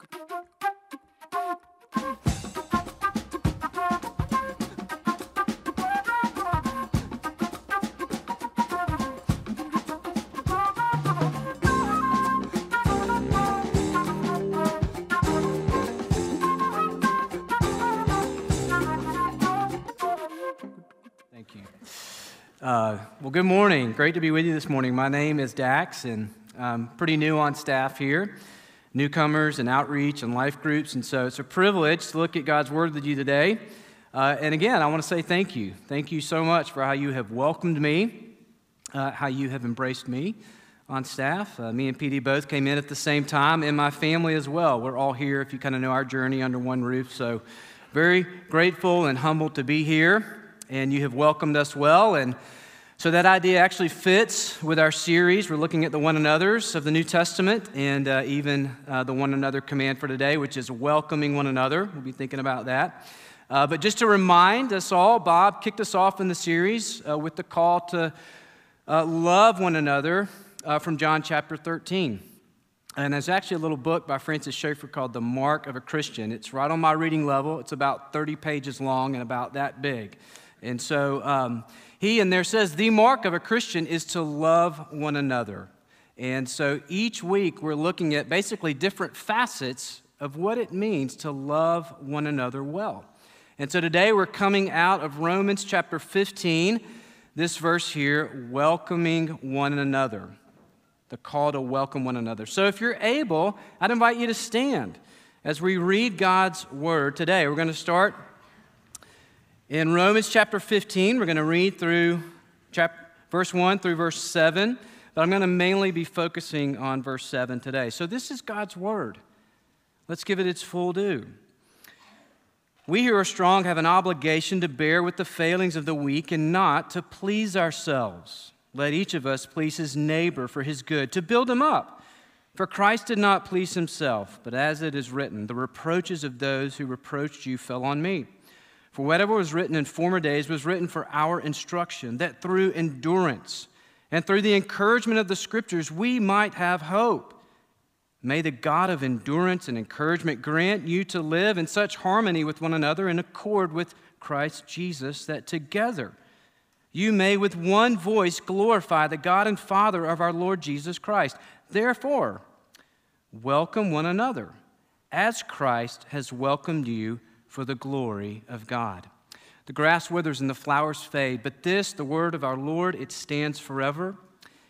Thank you. Uh, well, good morning. Great to be with you this morning. My name is Dax, and I'm pretty new on staff here. Newcomers and outreach and life groups, and so it's a privilege to look at God's Word with you today. Uh, and again, I want to say thank you. Thank you so much for how you have welcomed me, uh, how you have embraced me on staff. Uh, me and PD both came in at the same time, and my family as well. We're all here, if you kind of know our journey, under one roof. So, very grateful and humbled to be here and you have welcomed us well. And so that idea actually fits with our series. We're looking at the one another's of the New Testament and uh, even uh, the one another command for today, which is welcoming one another. We'll be thinking about that. Uh, but just to remind us all, Bob kicked us off in the series uh, with the call to uh, love one another uh, from John chapter 13. And there's actually a little book by Francis Schaeffer called The Mark of a Christian. It's right on my reading level. It's about 30 pages long and about that big. And so um, he in there says the mark of a Christian is to love one another. And so each week we're looking at basically different facets of what it means to love one another well. And so today we're coming out of Romans chapter 15, this verse here, welcoming one another. The call to welcome one another. So if you're able, I'd invite you to stand as we read God's word today. We're going to start in Romans chapter 15, we're going to read through verse 1 through verse 7, but I'm going to mainly be focusing on verse 7 today. So, this is God's word. Let's give it its full due. We who are strong have an obligation to bear with the failings of the weak and not to please ourselves. Let each of us please his neighbor for his good, to build him up. For Christ did not please himself, but as it is written, the reproaches of those who reproached you fell on me. For whatever was written in former days was written for our instruction, that through endurance and through the encouragement of the Scriptures we might have hope. May the God of endurance and encouragement grant you to live in such harmony with one another in accord with Christ Jesus, that together you may with one voice glorify the God and Father of our Lord Jesus Christ. Therefore, welcome one another as Christ has welcomed you for the glory of God. The grass withers and the flowers fade, but this, the word of our Lord, it stands forever.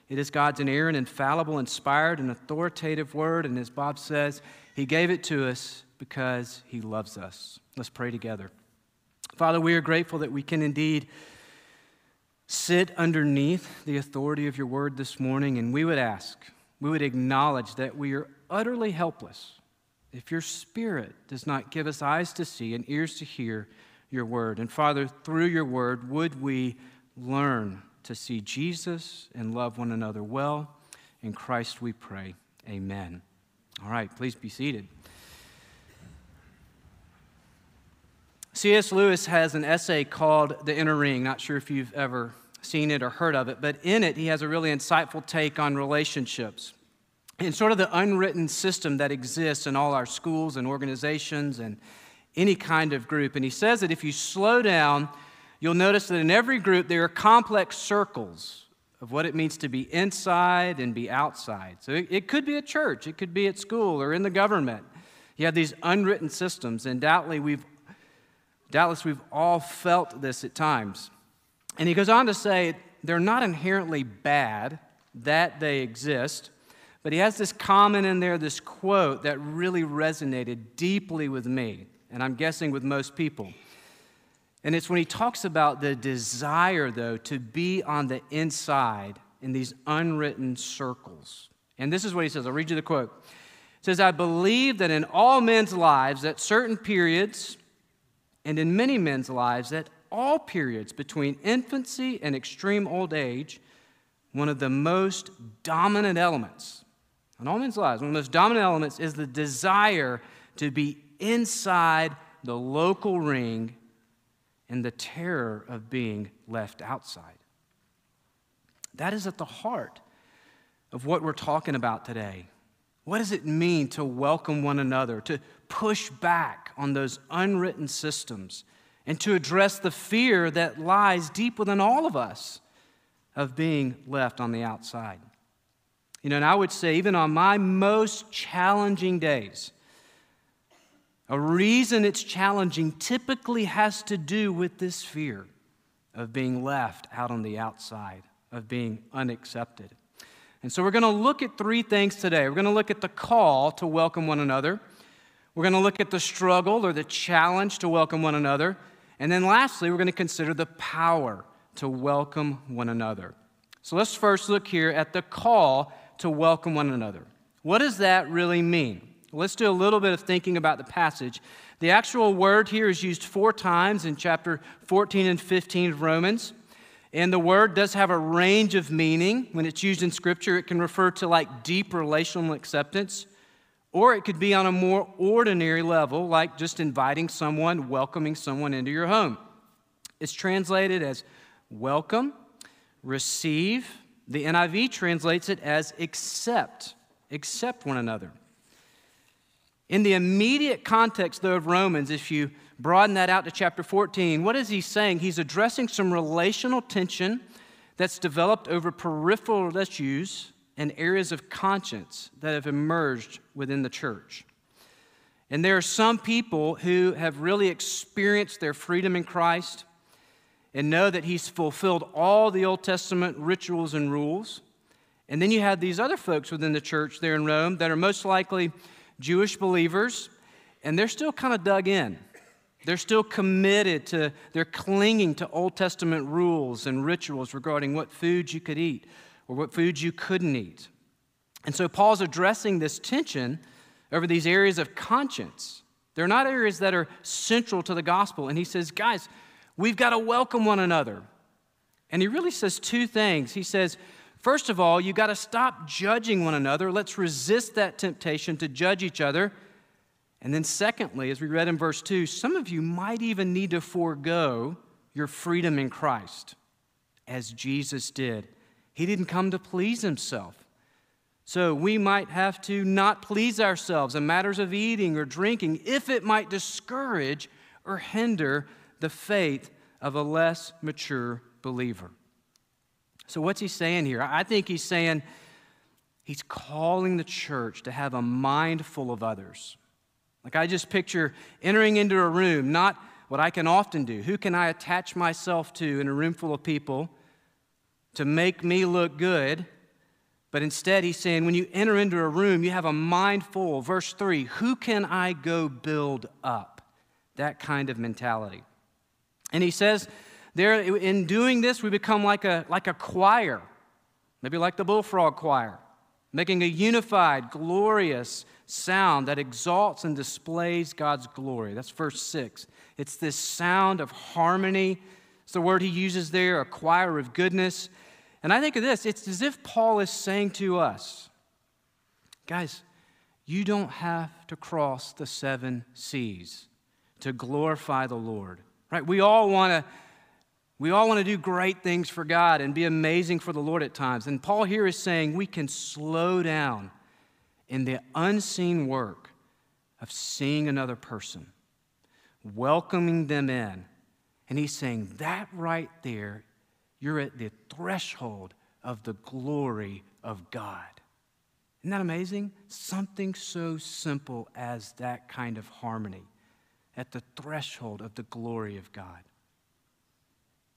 It is God's inerrant, infallible, inspired, and authoritative word. And as Bob says, He gave it to us because He loves us. Let's pray together. Father, we are grateful that we can indeed sit underneath the authority of your word this morning, and we would ask, we would acknowledge that we are utterly helpless if your spirit does not give us eyes to see and ears to hear your word. And Father, through your word, would we learn to see Jesus and love one another well? In Christ we pray. Amen. All right, please be seated. C.S. Lewis has an essay called The Inner Ring. Not sure if you've ever seen it or heard of it, but in it, he has a really insightful take on relationships and sort of the unwritten system that exists in all our schools and organizations and any kind of group. And he says that if you slow down, you'll notice that in every group there are complex circles of what it means to be inside and be outside. So it, it could be at church, it could be at school or in the government. You have these unwritten systems, and doubtless we've, doubtless we've all felt this at times. And he goes on to say they're not inherently bad that they exist. But he has this comment in there, this quote that really resonated deeply with me, and I'm guessing with most people. And it's when he talks about the desire, though, to be on the inside in these unwritten circles. And this is what he says. I'll read you the quote. It says, I believe that in all men's lives, at certain periods, and in many men's lives, at all periods between infancy and extreme old age, one of the most dominant elements in all men's lives, one of the most dominant elements is the desire to be inside the local ring and the terror of being left outside. That is at the heart of what we're talking about today What does it mean to welcome one another, to push back on those unwritten systems, and to address the fear that lies deep within all of us of being left on the outside? You know, and I would say, even on my most challenging days, a reason it's challenging typically has to do with this fear of being left out on the outside, of being unaccepted. And so we're going to look at three things today. We're going to look at the call to welcome one another. We're going to look at the struggle or the challenge to welcome one another. And then lastly, we're going to consider the power to welcome one another. So let's first look here at the call to welcome one another. What does that really mean? Let's do a little bit of thinking about the passage. The actual word here is used four times in chapter 14 and 15 of Romans. And the word does have a range of meaning. When it's used in Scripture, it can refer to like deep relational acceptance, or it could be on a more ordinary level, like just inviting someone, welcoming someone into your home. It's translated as welcome, receive. The NIV translates it as accept, accept one another. In the immediate context, though, of Romans, if you broaden that out to chapter 14, what is he saying? He's addressing some relational tension that's developed over peripheral issues and areas of conscience that have emerged within the church. And there are some people who have really experienced their freedom in Christ and know that He's fulfilled all the Old Testament rituals and rules. And then you have these other folks within the church there in Rome that are most likely Jewish believers, and they're still kind of dug in. They're still committed to, they're clinging to Old Testament rules and rituals regarding what foods you could eat or what foods you couldn't eat. And so Paul's addressing this tension over these areas of conscience. They're not areas that are central to the gospel. And he says, guys, we've got to welcome one another. And he really says two things. He says, first of all, you've got to stop judging one another. Let's resist that temptation to judge each other and then, secondly, as we read in verse 2, some of you might even need to forego your freedom in Christ, as Jesus did. He didn't come to please himself. So we might have to not please ourselves in matters of eating or drinking if it might discourage or hinder the faith of a less mature believer. So, what's he saying here? I think he's saying he's calling the church to have a mind full of others like I just picture entering into a room, not what I can often do. Who can I attach myself to in a room full of people to make me look good? But instead, he's saying, when you enter into a room, you have a mind full. Verse 3 Who can I go build up? That kind of mentality. And he says, there, in doing this, we become like a, like a choir, maybe like the bullfrog choir, making a unified, glorious, sound that exalts and displays God's glory. That's verse 6. It's this sound of harmony. It's the word he uses there, a choir of goodness. And I think of this it's as if Paul is saying to us, guys, you don't have to cross the seven seas to glorify the Lord. Right? We all want to we all want to do great things for God and be amazing for the Lord at times. And Paul here is saying we can slow down in the unseen work of seeing another person, welcoming them in. And he's saying, that right there, you're at the threshold of the glory of God. Isn't that amazing? Something so simple as that kind of harmony at the threshold of the glory of God.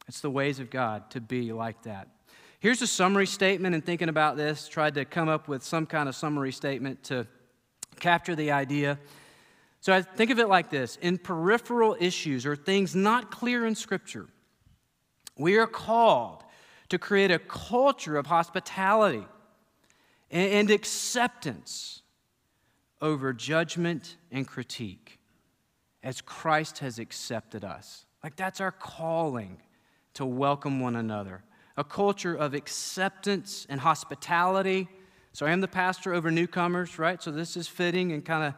It's the ways of God to be like that. Here's a summary statement, and thinking about this, tried to come up with some kind of summary statement to capture the idea. So I think of it like this in peripheral issues or things not clear in Scripture, we are called to create a culture of hospitality and acceptance over judgment and critique as Christ has accepted us. Like that's our calling to welcome one another a culture of acceptance and hospitality. So I am the pastor over newcomers, right? So this is fitting and kind of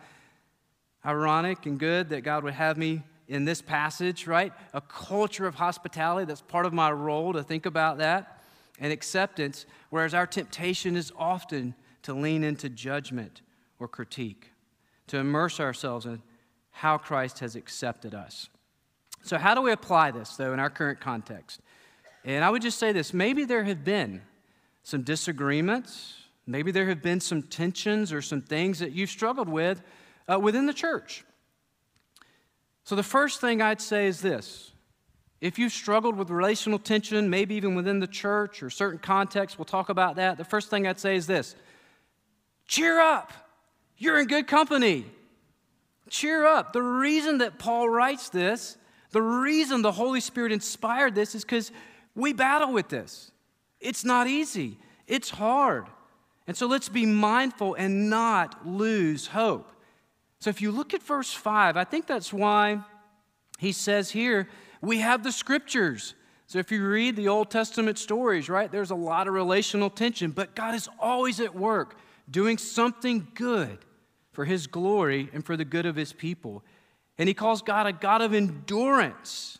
ironic and good that God would have me in this passage, right? A culture of hospitality, that's part of my role to think about that, and acceptance, whereas our temptation is often to lean into judgment or critique, to immerse ourselves in how Christ has accepted us. So, how do we apply this, though, in our current context? And I would just say this maybe there have been some disagreements, maybe there have been some tensions or some things that you've struggled with uh, within the church. So, the first thing I'd say is this if you've struggled with relational tension, maybe even within the church or certain contexts, we'll talk about that. The first thing I'd say is this cheer up. You're in good company. Cheer up. The reason that Paul writes this, the reason the Holy Spirit inspired this is because we battle with this. It's not easy, it's hard. And so let's be mindful and not lose hope. So if you look at verse 5, I think that's why he says here, we have the scriptures. So if you read the Old Testament stories, right, there's a lot of relational tension, but God is always at work doing something good for his glory and for the good of his people. And he calls God a God of endurance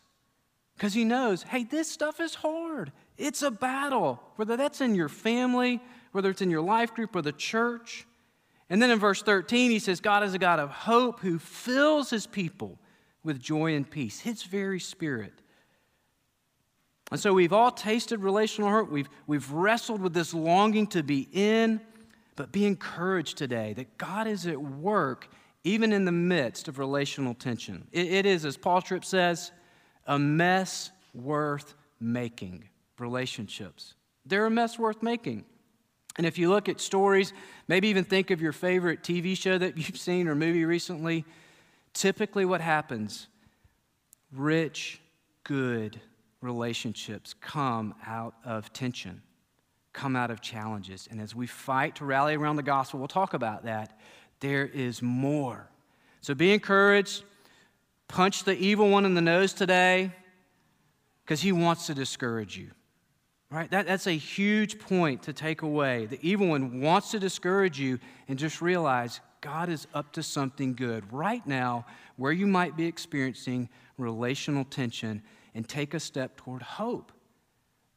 because he knows, hey, this stuff is hard. It's a battle, whether that's in your family, whether it's in your life group or the church. And then in verse 13, he says, God is a God of hope who fills his people with joy and peace, his very spirit. And so we've all tasted relational hurt. We've, we've wrestled with this longing to be in, but be encouraged today that God is at work even in the midst of relational tension. it, it is, as Paul Tripp says, a mess worth making. Relationships. They're a mess worth making. And if you look at stories, maybe even think of your favorite TV show that you've seen or movie recently, typically what happens rich, good relationships come out of tension, come out of challenges. And as we fight to rally around the gospel, we'll talk about that, there is more. So be encouraged. Punch the evil one in the nose today because he wants to discourage you. Right? That, that's a huge point to take away. The evil one wants to discourage you, and just realize God is up to something good right now where you might be experiencing relational tension, and take a step toward hope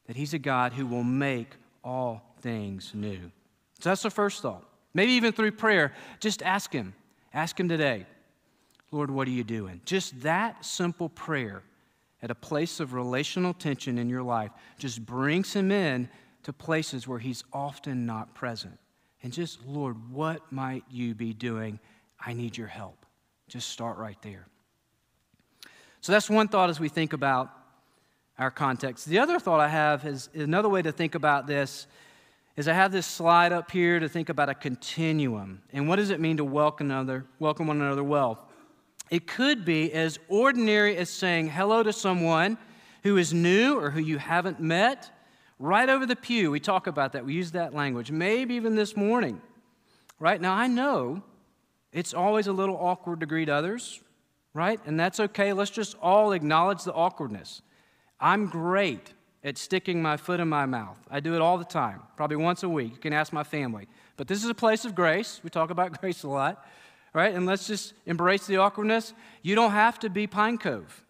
that He's a God who will make all things new. So that's the first thought. Maybe even through prayer, just ask Him. Ask Him today, Lord, what are you doing? Just that simple prayer at a place of relational tension in your life just brings him in to places where he's often not present. And just, Lord, what might you be doing? I need your help. Just start right there. So that's one thought as we think about our context. The other thought I have is another way to think about this is I have this slide up here to think about a continuum. And what does it mean to welcome another, welcome one another well? It could be as ordinary as saying hello to someone who is new or who you haven't met right over the pew. We talk about that, we use that language. Maybe even this morning. Right now, I know it's always a little awkward to greet others, right? And that's okay. Let's just all acknowledge the awkwardness. I'm great at sticking my foot in my mouth. I do it all the time, probably once a week. You can ask my family. But this is a place of grace. We talk about grace a lot right? And let's just embrace the awkwardness. You don't have to be Pine Cove.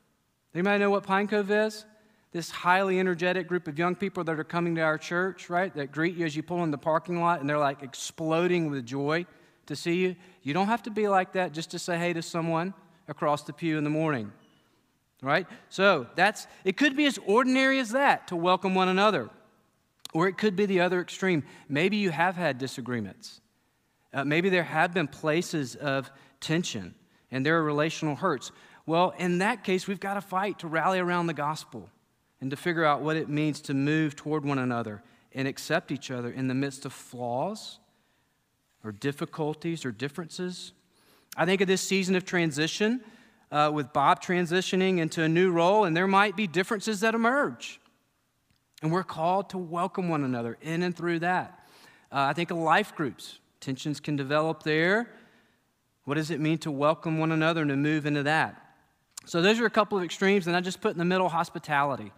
Anybody know what Pine Cove is? This highly energetic group of young people that are coming to our church, right? That greet you as you pull in the parking lot and they're like exploding with joy to see you. You don't have to be like that just to say hey to someone across the pew in the morning. Right? So that's it could be as ordinary as that to welcome one another. Or it could be the other extreme. Maybe you have had disagreements. Uh, maybe there have been places of tension and there are relational hurts. Well, in that case, we've got to fight to rally around the gospel and to figure out what it means to move toward one another and accept each other in the midst of flaws or difficulties or differences. I think of this season of transition uh, with Bob transitioning into a new role, and there might be differences that emerge. And we're called to welcome one another in and through that. Uh, I think of life groups. Tensions can develop there. What does it mean to welcome one another and to move into that? So, those are a couple of extremes, and I just put in the middle hospitality.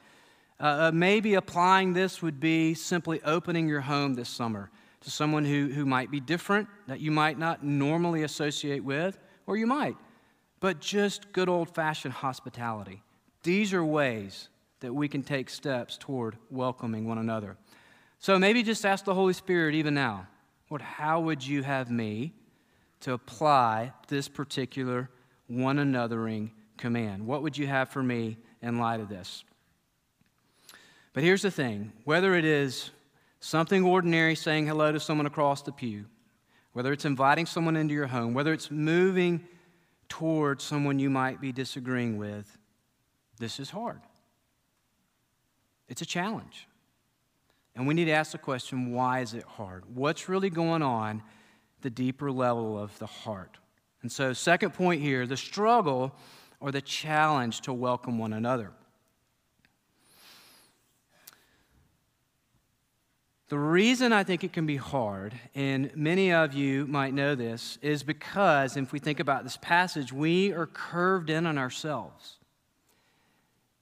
Uh, uh, maybe applying this would be simply opening your home this summer to someone who, who might be different, that you might not normally associate with, or you might, but just good old fashioned hospitality. These are ways that we can take steps toward welcoming one another. So maybe just ask the Holy Spirit even now Lord, how would you have me to apply this particular one anothering command? What would you have for me in light of this? But here's the thing whether it is something ordinary, saying hello to someone across the pew, whether it's inviting someone into your home, whether it's moving towards someone you might be disagreeing with, this is hard. It's a challenge. And we need to ask the question why is it hard? What's really going on the deeper level of the heart? And so, second point here the struggle or the challenge to welcome one another. The reason I think it can be hard, and many of you might know this, is because if we think about this passage, we are curved in on ourselves.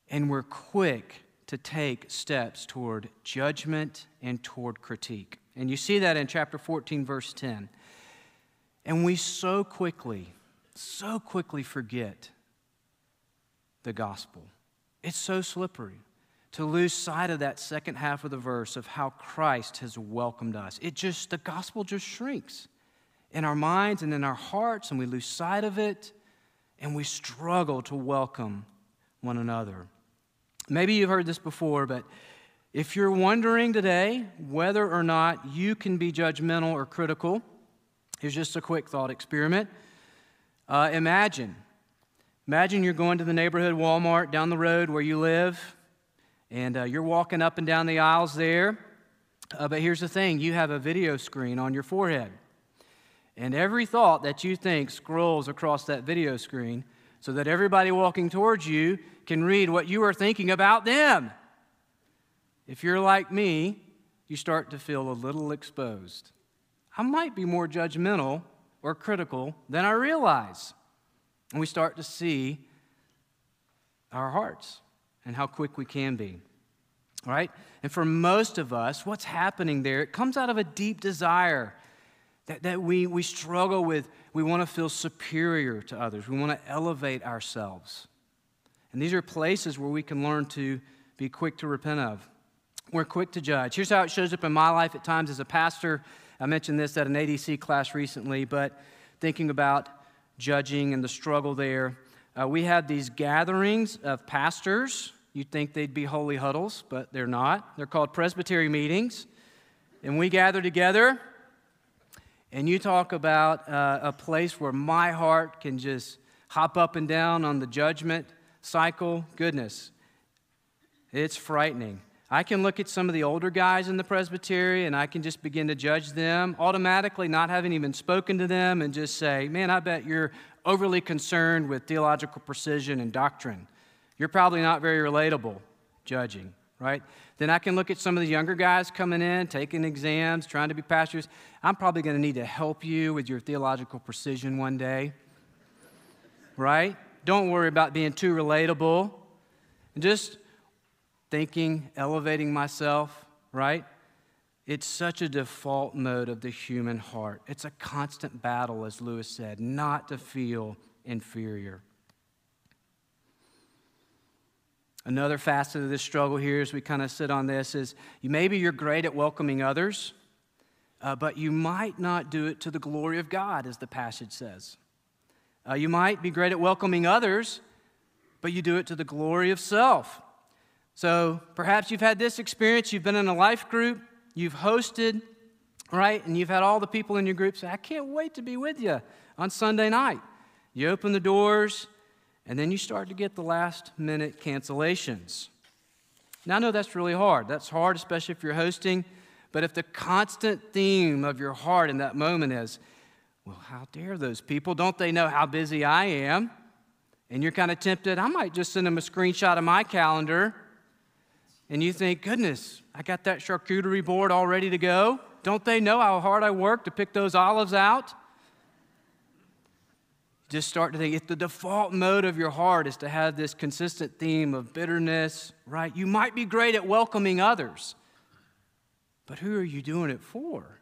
And we're quick to take steps toward judgment and toward critique. And you see that in chapter 14, verse 10. And we so quickly, so quickly forget the gospel. It's so slippery to lose sight of that second half of the verse of how Christ has welcomed us. It just, the gospel just shrinks in our minds and in our hearts, and we lose sight of it, and we struggle to welcome one another. Maybe you've heard this before, but if you're wondering today whether or not you can be judgmental or critical, here's just a quick thought experiment. Uh, imagine, imagine you're going to the neighborhood Walmart down the road where you live and uh, you're walking up and down the aisles there. Uh, but here's the thing you have a video screen on your forehead. And every thought that you think scrolls across that video screen so that everybody walking towards you can read what you are thinking about them. If you're like me, you start to feel a little exposed. I might be more judgmental or critical than I realize. And we start to see our hearts and how quick we can be. Right? And for most of us, what's happening there, it comes out of a deep desire that, that we, we struggle with. We want to feel superior to others, we want to elevate ourselves. And these are places where we can learn to be quick to repent of. We're quick to judge. Here's how it shows up in my life at times as a pastor. I mentioned this at an ADC class recently, but thinking about judging and the struggle there, uh, we had these gatherings of pastors You'd think they'd be holy huddles, but they're not. They're called presbytery meetings. And we gather together, and you talk about uh, a place where my heart can just hop up and down on the judgment cycle. Goodness, it's frightening. I can look at some of the older guys in the presbytery and I can just begin to judge them automatically, not having even spoken to them, and just say, Man, I bet you're overly concerned with theological precision and doctrine. You're probably not very relatable judging, right? Then I can look at some of the younger guys coming in, taking exams, trying to be pastors. I'm probably going to need to help you with your theological precision one day, right? Don't worry about being too relatable. And just thinking, elevating myself, right? It's such a default mode of the human heart. It's a constant battle, as Lewis said, not to feel inferior. Another facet of this struggle here, as we kind of sit on this, is maybe you're great at welcoming others, uh, but you might not do it to the glory of God, as the passage says. Uh, you might be great at welcoming others, but you do it to the glory of self. So perhaps you've had this experience, you've been in a life group, you've hosted, right? And you've had all the people in your group say, I can't wait to be with you on Sunday night. You open the doors, and then you start to get the last minute cancellations. Now, I know that's really hard. That's hard, especially if you're hosting. But if the constant theme of your heart in that moment is, well, how dare those people? Don't they know how busy I am? And you're kind of tempted, I might just send them a screenshot of my calendar. And you think, goodness, I got that charcuterie board all ready to go. Don't they know how hard I work to pick those olives out? Just start to think if the default mode of your heart is to have this consistent theme of bitterness, right? You might be great at welcoming others, but who are you doing it for?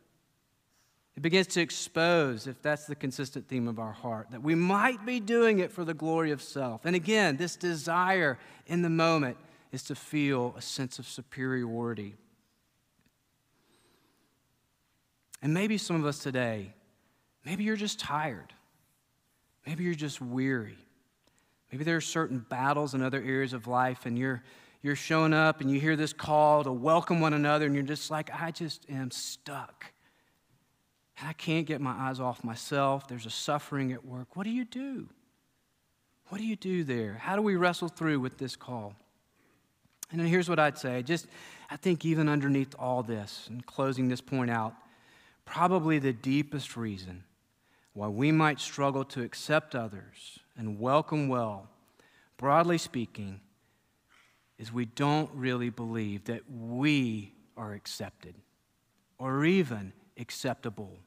It begins to expose, if that's the consistent theme of our heart, that we might be doing it for the glory of self. And again, this desire in the moment is to feel a sense of superiority. And maybe some of us today Maybe you're just tired. Maybe you're just weary. Maybe there are certain battles in other areas of life, and you're, you're showing up and you hear this call to welcome one another, and you're just like, I just am stuck. I can't get my eyes off myself. There's a suffering at work. What do you do? What do you do there? How do we wrestle through with this call? And then here's what I'd say. Just, I think, even underneath all this, and closing this point out, probably the deepest reason why we might struggle to accept others and welcome well, broadly speaking, is we don't really believe that we are accepted or even acceptable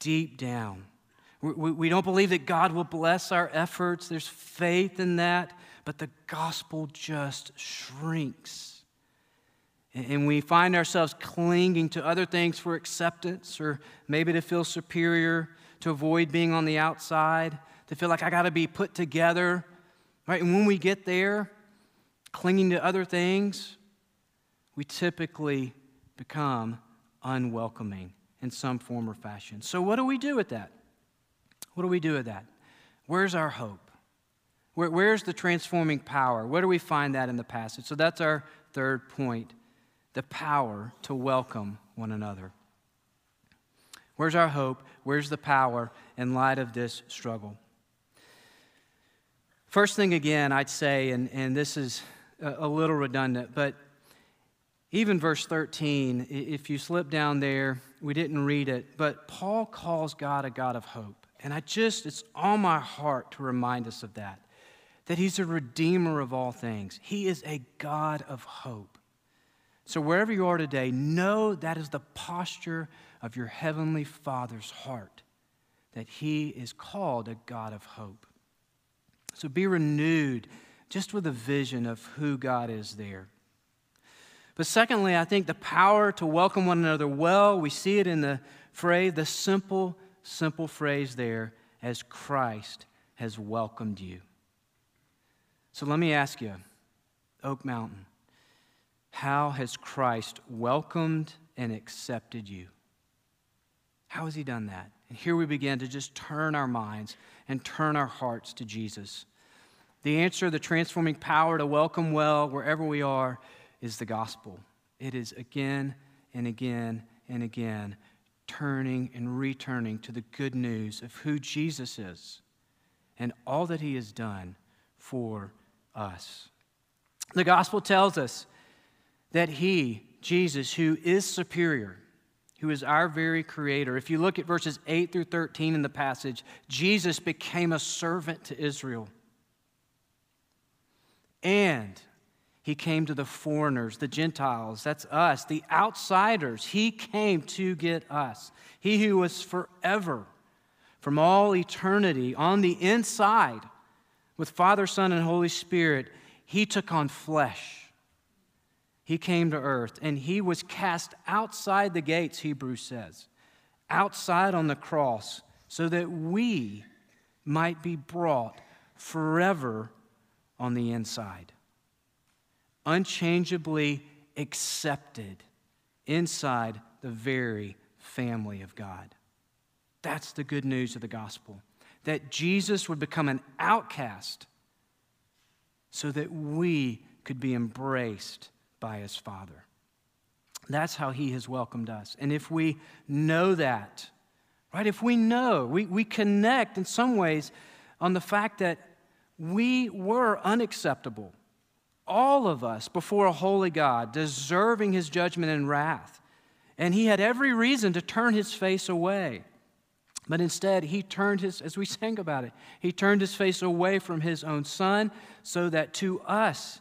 deep down. We, we, don't believe that God will bless our efforts. There's faith in that, but the gospel just shrinks. And we find ourselves clinging to other things for acceptance or maybe to feel superior to avoid being on the outside, to feel like I got to be put together. Right? And when we get there, clinging to other things, we typically become unwelcoming in some form or fashion. So, what do we do with that? What do we do with that? Where's our hope? Where, where's the transforming power? Where do we find that in the passage? So, that's our third point the power to welcome one another. Where's our hope? Where's the power in light of this struggle? First thing again, I'd say, and, and this is a, little redundant, but even verse 13, if you slip down there, we didn't read it, but Paul calls God a God of hope. And I just, it's on my heart to remind us of that, that he's a redeemer of all things. He is a God of hope. So wherever you are today, know that is the posture of your heavenly Father's heart, that He is called a God of hope. So be renewed just with a vision of who God is there. But secondly, I think the power to welcome one another well, we see it in the phrase, the simple, simple phrase there, as Christ has welcomed you. So let me ask you, Oak Mountain, how has Christ welcomed and accepted you? How has he done that? And here we begin to just turn our minds and turn our hearts to Jesus. The answer, the transforming power to welcome well wherever we are, is the gospel. It is again and again and again turning and returning to the good news of who Jesus is and all that he has done for us. The gospel tells us that he, Jesus, who is superior, who is our very creator. If you look at verses 8 through 13 in the passage, Jesus became a servant to Israel. And he came to the foreigners, the Gentiles, that's us, the outsiders. He came to get us. He who was forever, from all eternity, on the inside, with Father, Son, and Holy Spirit, he took on flesh he came to earth and he was cast outside the gates, Hebrews says, outside on the cross, so that we might be brought forever on the inside, unchangeably accepted inside the very family of God. That's the good news of the gospel that Jesus would become an outcast so that we could be embraced by his Father. That's how he has welcomed us. And if we know that, right, if we know, we, we connect in some ways on the fact that we were unacceptable, all of us before a holy God, deserving his judgment and wrath. And he had every reason to turn his face away. But instead, he turned his, as we sang about it, he turned his face away from his own son so that to us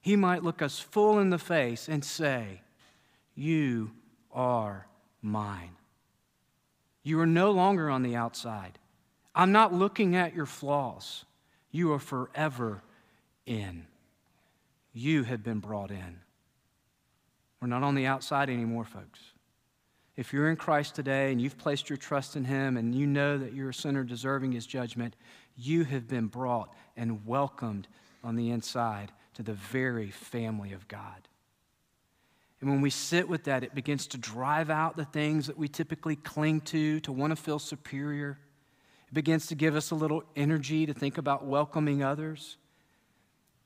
he might look us full in the face and say, You are mine. You are no longer on the outside. I'm not looking at your flaws. You are forever in. You have been brought in. We're not on the outside anymore, folks. If you're in Christ today and you've placed your trust in Him and you know that you're a sinner deserving His judgment, you have been brought and welcomed on the inside to the very family of God. And when we sit with that, it begins to drive out the things that we typically cling to, to want to feel superior. It begins to give us a little energy to think about welcoming others.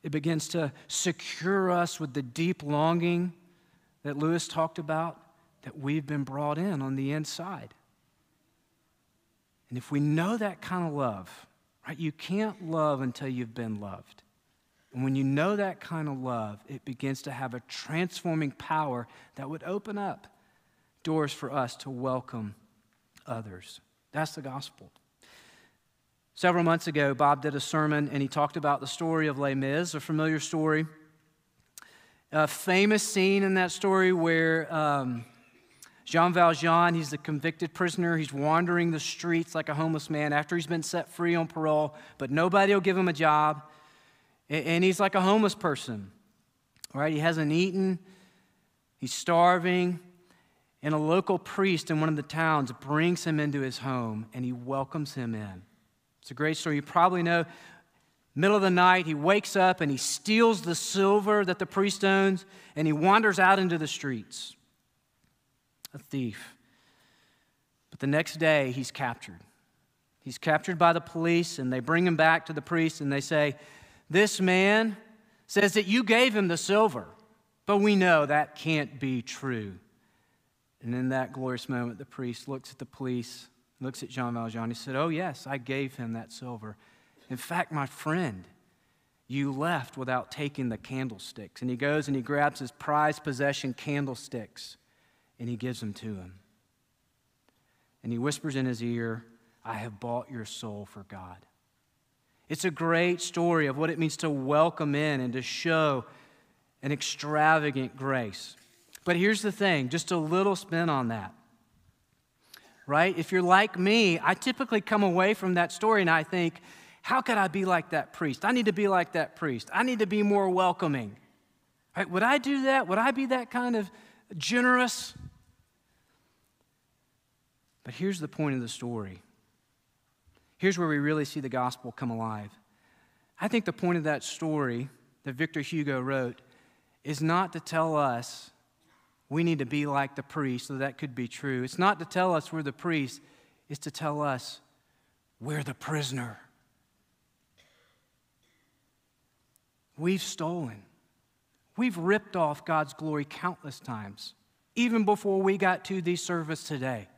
It begins to secure us with the deep longing that Lewis talked about that we've been brought in on the inside. And if we know that kind of love, right, you can't love until you've been loved. And when you know that kind of love, it begins to have a transforming power that would open up doors for us to welcome others. That's the gospel. Several months ago, Bob did a sermon and he talked about the story of Les Mis, a familiar story. A famous scene in that story where um, Jean Valjean, he's a convicted prisoner. He's wandering the streets like a homeless man after he's been set free on parole, but nobody will give him a job. And he's like a homeless person, right? He hasn't eaten, he's starving. And a local priest in one of the towns brings him into his home and he welcomes him in. It's a great story. You probably know. Middle of the night, he wakes up and he steals the silver that the priest owns and he wanders out into the streets. A thief. But the next day, he's captured. He's captured by the police and they bring him back to the priest and they say, this man says that you gave him the silver, but we know that can't be true. And in that glorious moment, the priest looks at the police, looks at Jean Valjean. He said, Oh, yes, I gave him that silver. In fact, my friend, you left without taking the candlesticks. And he goes and he grabs his prized possession, candlesticks, and he gives them to him. And he whispers in his ear, I have bought your soul for God. It's a great story of what it means to welcome in and to show an extravagant grace. But here's the thing just a little spin on that. Right? If you're like me, I typically come away from that story and I think, how could I be like that priest? I need to be like that priest. I need to be more welcoming. Right? Would I do that? Would I be that kind of generous? But here's the point of the story Here's where we really see the gospel come alive. I think the point of that story that Victor Hugo wrote is not to tell us we need to be like the priest, so that could be true. It's not to tell us we're the priest, it's to tell us we're the prisoner. We've stolen. We've ripped off God's glory countless times, even before we got to the service today.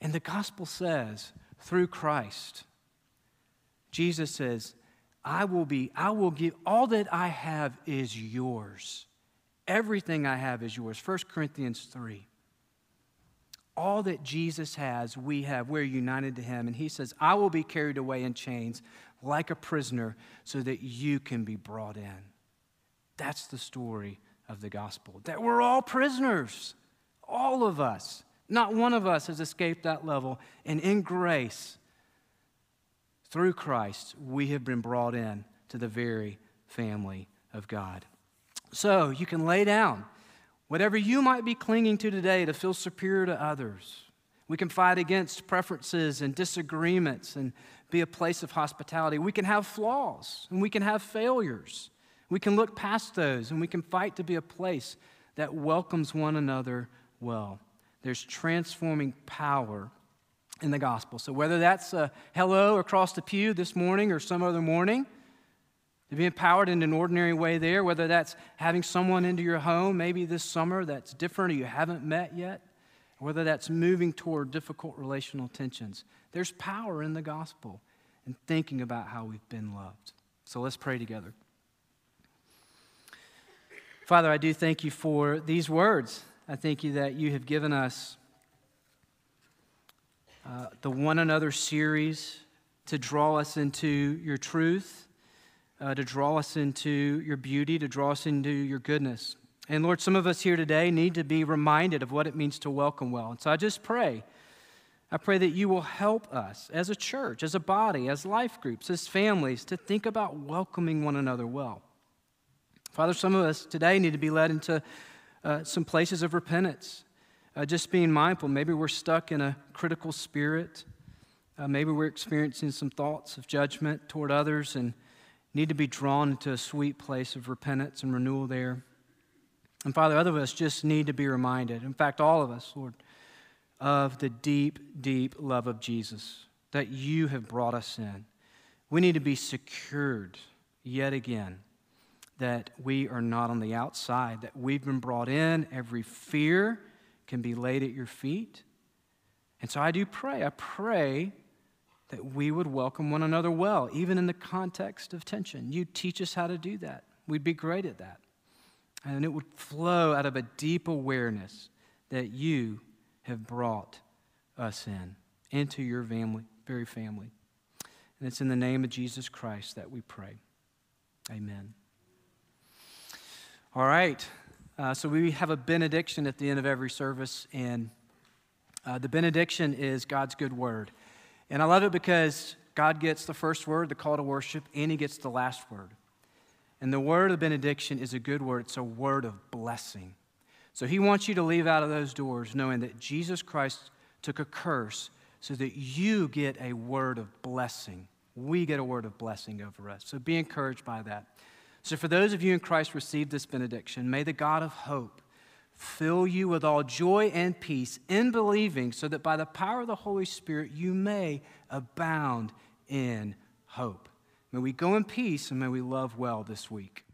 And the gospel says through Christ. Jesus says, I will be, I will give, all that I have is yours. Everything I have is yours. 1 Corinthians 3. All that Jesus has, we have. We're united to him. And he says, I will be carried away in chains like a prisoner so that you can be brought in. That's the story of the gospel. That we're all prisoners, all of us. Not one of us has escaped that level. And in grace, through Christ, we have been brought in to the very family of God. So you can lay down whatever you might be clinging to today to feel superior to others. We can fight against preferences and disagreements and be a place of hospitality. We can have flaws and we can have failures. We can look past those and we can fight to be a place that welcomes one another well. There's transforming power in the gospel. So, whether that's a hello across the pew this morning or some other morning, to be empowered in an ordinary way there, whether that's having someone into your home maybe this summer that's different or you haven't met yet, whether that's moving toward difficult relational tensions, there's power in the gospel and thinking about how we've been loved. So let's pray together. Father, I do thank you for these words I thank you that you have given us uh, the One Another series to draw us into your truth, uh, to draw us into your beauty, to draw us into your goodness. And Lord, some of us here today need to be reminded of what it means to welcome well. And so I just pray. I pray that you will help us as a church, as a body, as life groups, as families to think about welcoming one another well. Father, some of us today need to be led into uh, some places of repentance. Uh, just being mindful, maybe we're stuck in a critical spirit. Uh, maybe we're experiencing some thoughts of judgment toward others and need to be drawn into a sweet place of repentance and renewal there. And Father, other of us just need to be reminded, in fact, all of us, Lord, of the deep, deep love of Jesus that you have brought us in. We need to be secured yet again that we are not on the outside, that we've been brought in. Every fear can be laid at your feet. And so I do pray. I pray that we would welcome one another well, even in the context of tension. You teach us how to do that. We'd be great at that. And it would flow out of a deep awareness that you have brought us in, into your family, very family. And it's in the name of Jesus Christ that we pray. Amen. All right. Uh, so we have a benediction at the end of every service, and uh, the benediction is God's good word. And I love it because God gets the first word, the call to worship, and He gets the last word. And the word of benediction is a good word, it's a word of blessing. So He wants you to leave out of those doors knowing that Jesus Christ took a curse so that you get a word of blessing. We get a word of blessing over us. So be encouraged by that. So, for those of you in Christ received this benediction, may the God of hope fill you with all joy and peace in believing, so that by the power of the Holy Spirit you may abound in hope. May we go in peace and may we love well this week.